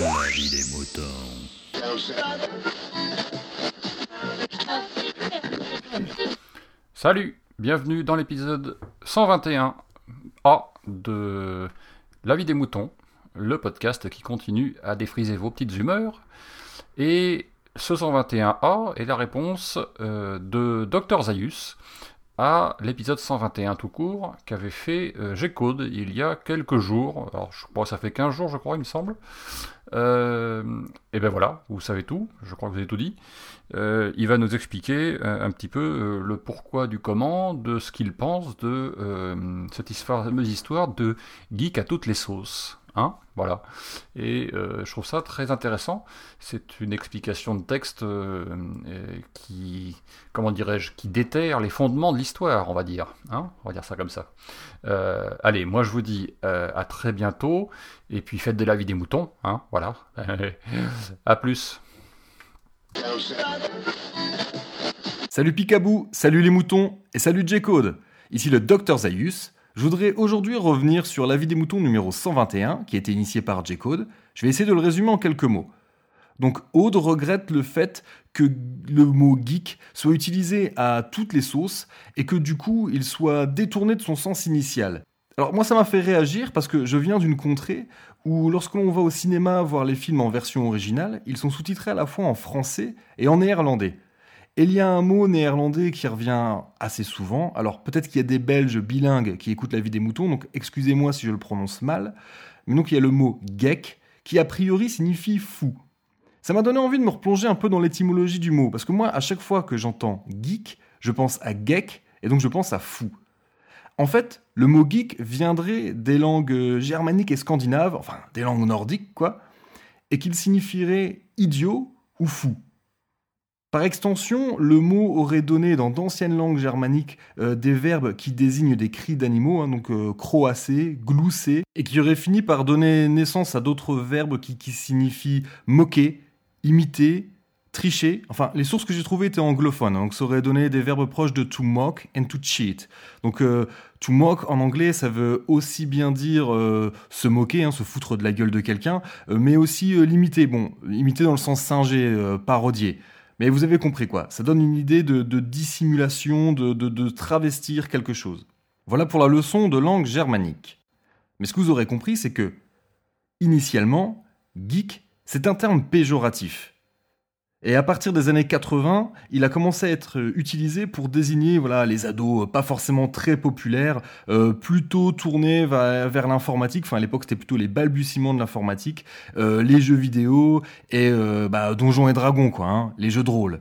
La vie des moutons. Salut, bienvenue dans l'épisode 121 A de La vie des moutons, le podcast qui continue à défriser vos petites humeurs. Et ce 121A est la réponse euh, de Dr Zaius à l'épisode 121 tout court qu'avait fait euh, G-Code il y a quelques jours. Alors je crois que ça fait 15 jours je crois il me semble. Euh, et ben voilà, vous savez tout, je crois que vous avez tout dit. Euh, il va nous expliquer un petit peu le pourquoi du comment, de ce qu'il pense de cette fameuse histoire de geek à toutes les sauces. Hein voilà. Et euh, je trouve ça très intéressant. C'est une explication de texte euh, qui, comment dirais-je, qui déterre les fondements de l'histoire, on va dire. Hein on va dire ça comme ça. Euh, allez, moi je vous dis à très bientôt. Et puis faites de la vie des moutons. Hein voilà. à plus. Salut Picabou, salut les moutons et salut J-Code. Ici le Dr Zaius. Je voudrais aujourd'hui revenir sur La vie des moutons numéro 121 qui a été initié par J-Code. Je vais essayer de le résumer en quelques mots. Donc Aude regrette le fait que le mot geek soit utilisé à toutes les sauces et que du coup il soit détourné de son sens initial. Alors moi ça m'a fait réagir parce que je viens d'une contrée où lorsque l'on va au cinéma voir les films en version originale, ils sont sous-titrés à la fois en français et en néerlandais. Il y a un mot néerlandais qui revient assez souvent. Alors peut-être qu'il y a des Belges bilingues qui écoutent la vie des moutons, donc excusez-moi si je le prononce mal. Mais donc il y a le mot geek qui a priori signifie fou. Ça m'a donné envie de me replonger un peu dans l'étymologie du mot, parce que moi, à chaque fois que j'entends geek, je pense à geek, et donc je pense à fou. En fait, le mot geek viendrait des langues germaniques et scandinaves, enfin des langues nordiques, quoi, et qu'il signifierait idiot ou fou. Par extension, le mot aurait donné dans d'anciennes langues germaniques euh, des verbes qui désignent des cris d'animaux, hein, donc euh, croasser, glousser, et qui auraient fini par donner naissance à d'autres verbes qui, signifient moquer, imiter, tricher. Enfin, les sources que j'ai trouvées étaient anglophones, hein, donc ça aurait donné des verbes proches de to mock and to cheat. Donc euh, to mock en anglais, ça veut aussi bien dire se moquer, hein, se foutre de la gueule de quelqu'un, mais aussi l'imiter. Bon, imiter dans le sens singer, euh, parodier. Mais vous avez compris quoi, ça donne une idée de, dissimulation, de travestir quelque chose. Voilà pour la leçon de langue germanique. Mais ce que vous aurez compris, c'est que, initialement, geek, c'est un terme péjoratif. Et à partir des années 80, il a commencé à être utilisé pour désigner voilà, les ados pas forcément très populaires, euh, plutôt tournés vers, l'informatique. Enfin, à l'époque, c'était plutôt les balbutiements de l'informatique, euh, les jeux vidéo et euh, bah, Donjons et Dragons, quoi, hein, les jeux de rôle.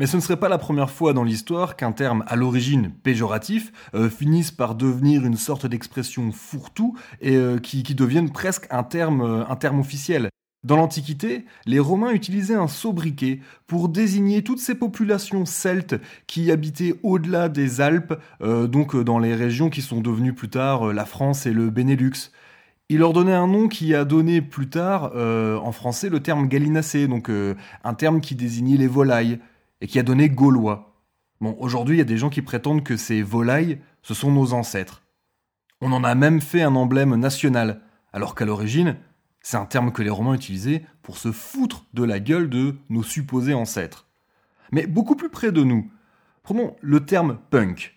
Mais ce ne serait pas la première fois dans l'histoire qu'un terme à l'origine péjoratif euh, finisse par devenir une sorte d'expression fourre-tout et euh, qui, devienne presque un terme, euh, un terme officiel. Dans l'Antiquité, les Romains utilisaient un sobriquet pour désigner toutes ces populations celtes qui habitaient au-delà des Alpes, euh, donc euh, dans les régions qui sont devenues plus tard euh, la France et le Benelux. Il leur donnait un nom qui a donné plus tard en français le terme gallinacé, donc un terme qui désignait les volailles, et qui a donné gaulois. Bon, aujourd'hui, il y a des gens qui prétendent que ces volailles, ce sont nos ancêtres. On en a même fait un emblème national, alors qu'à l'origine, c'est un terme que les Romains utilisaient pour se foutre de la gueule de nos supposés ancêtres. Mais beaucoup plus près de nous, prenons le terme punk.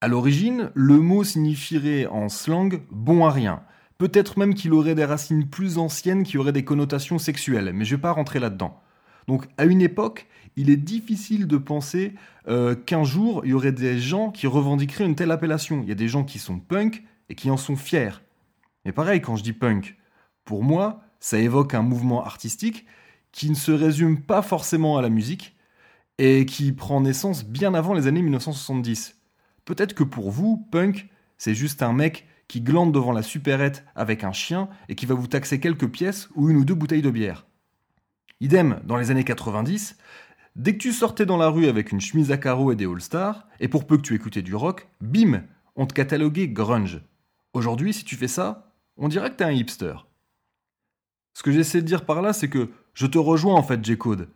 À l'origine, le mot signifierait en slang bon à rien. Peut-être même qu'il aurait des racines plus anciennes qui auraient des connotations sexuelles, mais je vais pas rentrer là-dedans. Donc à une époque, il est difficile de penser euh, qu'un jour, il y aurait des gens qui revendiqueraient une telle appellation. Il y a des gens qui sont punk et qui en sont fiers. Mais pareil, quand je dis punk, pour moi, ça évoque un mouvement artistique qui ne se résume pas forcément à la musique et qui prend naissance bien avant les années 1970. Peut-être que pour vous, punk, c'est juste un mec qui glande devant la supérette avec un chien et qui va vous taxer quelques pièces ou une ou deux bouteilles de bière. Idem, dans les années 90, dès que tu sortais dans la rue avec une chemise à carreaux et des All-Stars, et pour peu que tu écoutais du rock, bim, on te cataloguait grunge. Aujourd'hui, si tu fais ça, on dirait que t'es un hipster. Ce que j'essaie de dire par là, c'est que je te rejoins en fait, J-Code.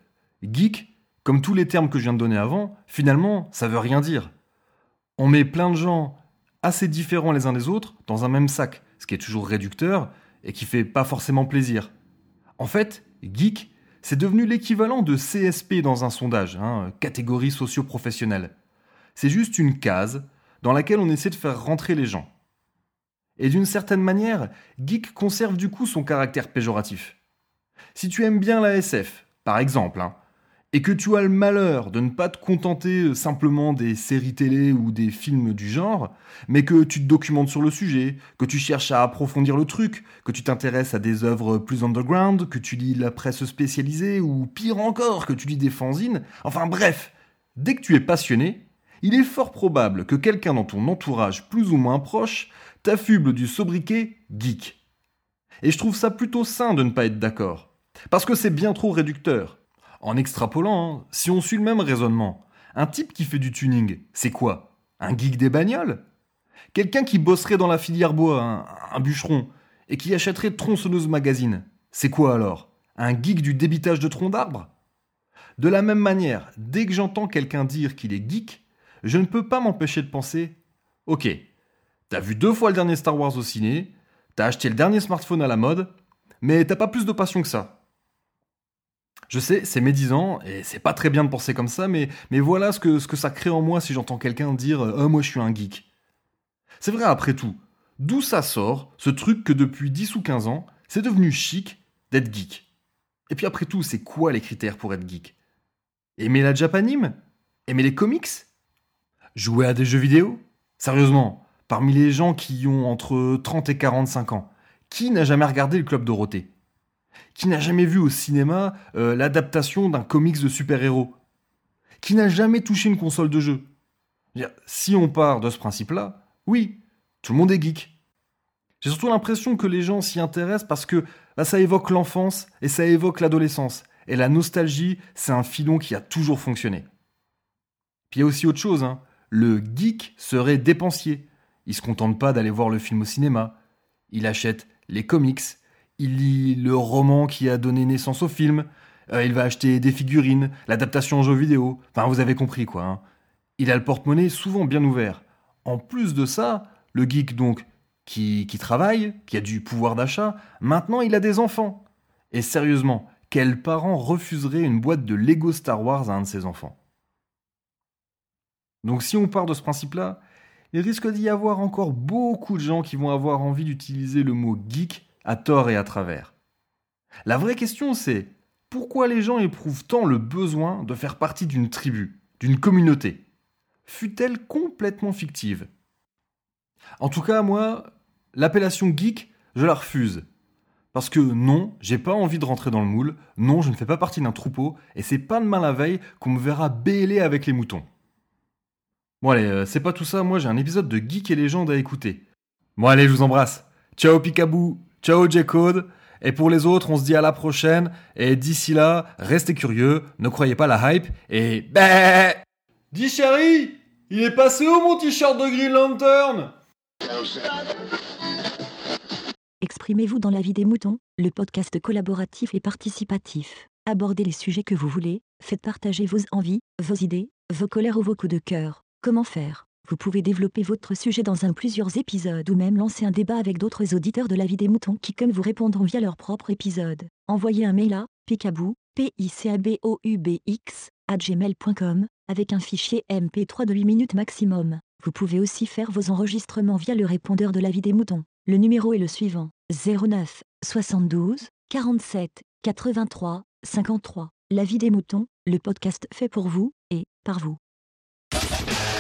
Geek, comme tous les termes que je viens de donner avant, finalement, ça veut rien dire. On met plein de gens assez différents les uns des autres dans un même sac, ce qui est toujours réducteur et qui fait pas forcément plaisir. En fait, geek, c'est devenu l'équivalent de CSP dans un sondage, hein, catégorie socio-professionnelle. C'est juste une case dans laquelle on essaie de faire rentrer les gens. Et d'une certaine manière, geek conserve du coup son caractère péjoratif. Si tu aimes bien la SF, par exemple, hein, et que tu as le malheur de ne pas te contenter euh, simplement des séries télé ou des films du genre, mais que tu te documentes sur le sujet, que tu cherches à approfondir le truc, que tu t'intéresses à des œuvres plus underground, que tu lis la presse spécialisée, ou pire encore, que tu lis des fanzines, enfin bref, dès que tu es passionné, il est fort probable que quelqu'un dans ton entourage plus ou moins proche t'affuble du sobriquet geek. Et je trouve ça plutôt sain de ne pas être d'accord. Parce que c'est bien trop réducteur. En extrapolant, hein, si on suit le même raisonnement, un type qui fait du tuning, c'est quoi? Un geek des bagnoles? Quelqu'un qui bosserait dans la filière bois, un, bûcheron, et qui achèterait Tronçonneuse Magazine, c'est quoi alors? Un geek du débitage de troncs d'arbres De la même manière, dès que j'entends quelqu'un dire qu'il est geek, je ne peux pas m'empêcher de penser Ok, T'as vu deux fois le dernier Star Wars au ciné, t'as acheté le dernier smartphone à la mode, mais t'as pas plus de passion que ça. Je sais, c'est médisant, et c'est pas très bien de penser comme ça, mais, voilà ce que, ce que ça crée en moi si j'entends quelqu'un dire Oh, moi je suis un geek. C'est vrai après tout. D'où ça sort, ce truc que depuis 10 ou 15 ans, c'est devenu chic d'être geek Et puis après tout, c'est quoi les critères pour être geek? Aimer la Japanime? Aimer les comics? Jouer à des jeux vidéo? Sérieusement, Parmi les gens qui ont entre 30 et 45 ans, qui n'a jamais regardé le Club Dorothée? Qui n'a jamais vu au cinéma euh, l'adaptation d'un comics de super-héros? Qui n'a jamais touché une console de jeu? Si on part de ce principe-là, oui, tout le monde est geek. J'ai surtout l'impression que les gens s'y intéressent parce que ça évoque l'enfance et ça évoque l'adolescence. Et la nostalgie, c'est un filon qui a toujours fonctionné. Puis il y a aussi autre chose, hein. Le geek serait dépensier. Il se contente pas d'aller voir le film au cinéma. Il achète les comics. Il lit le roman qui a donné naissance au film. Euh, il va acheter des figurines, l'adaptation en jeu vidéo. Enfin, vous avez compris quoi. Hein. Il a le porte-monnaie souvent bien ouvert. En plus de ça, le geek donc, qui, qui travaille, qui a du pouvoir d'achat, maintenant il a des enfants. Et sérieusement, quel parent refuserait une boîte de Lego Star Wars à un de ses enfants? Donc si on part de ce principe-là, il risque d'y avoir encore beaucoup de gens qui vont avoir envie d'utiliser le mot geek à tort et à travers. La vraie question c'est pourquoi les gens éprouvent tant le besoin de faire partie d'une tribu, d'une communauté? Fut-elle complètement fictive? En tout cas, moi, l'appellation geek, je la refuse. Parce que non, j'ai pas envie de rentrer dans le moule, non, je ne fais pas partie d'un troupeau, et c'est pas demain la veille qu'on me verra bêler avec les moutons. Bon allez, euh, c'est pas tout ça, moi j'ai un épisode de Geek et Légende à écouter. Bon allez, je vous embrasse. Ciao Picaboo, ciao J-Code. Et pour les autres, on se dit à la prochaine. Et d'ici là, restez curieux, ne croyez pas la hype et bah Dis chérie, il est passé où mon t-shirt de Green Lantern? Exprimez-vous dans la vie des moutons, le podcast collaboratif et participatif. Abordez les sujets que vous voulez, faites partager vos envies, vos idées, vos colères ou vos coups de cœur. Comment faire? Vous pouvez développer votre sujet dans un plusieurs épisodes ou même lancer un débat avec d'autres auditeurs de la vie des moutons qui comme vous répondront via leur propre épisode. Envoyez un mail à picabou, p i c a b o u b x à gmail.com avec un fichier MP3 de 8 minutes maximum. Vous pouvez aussi faire vos enregistrements via le répondeur de la vie des moutons. Le numéro est le suivant 09 72 47 83 53. La vie des moutons, le podcast fait pour vous et par vous. You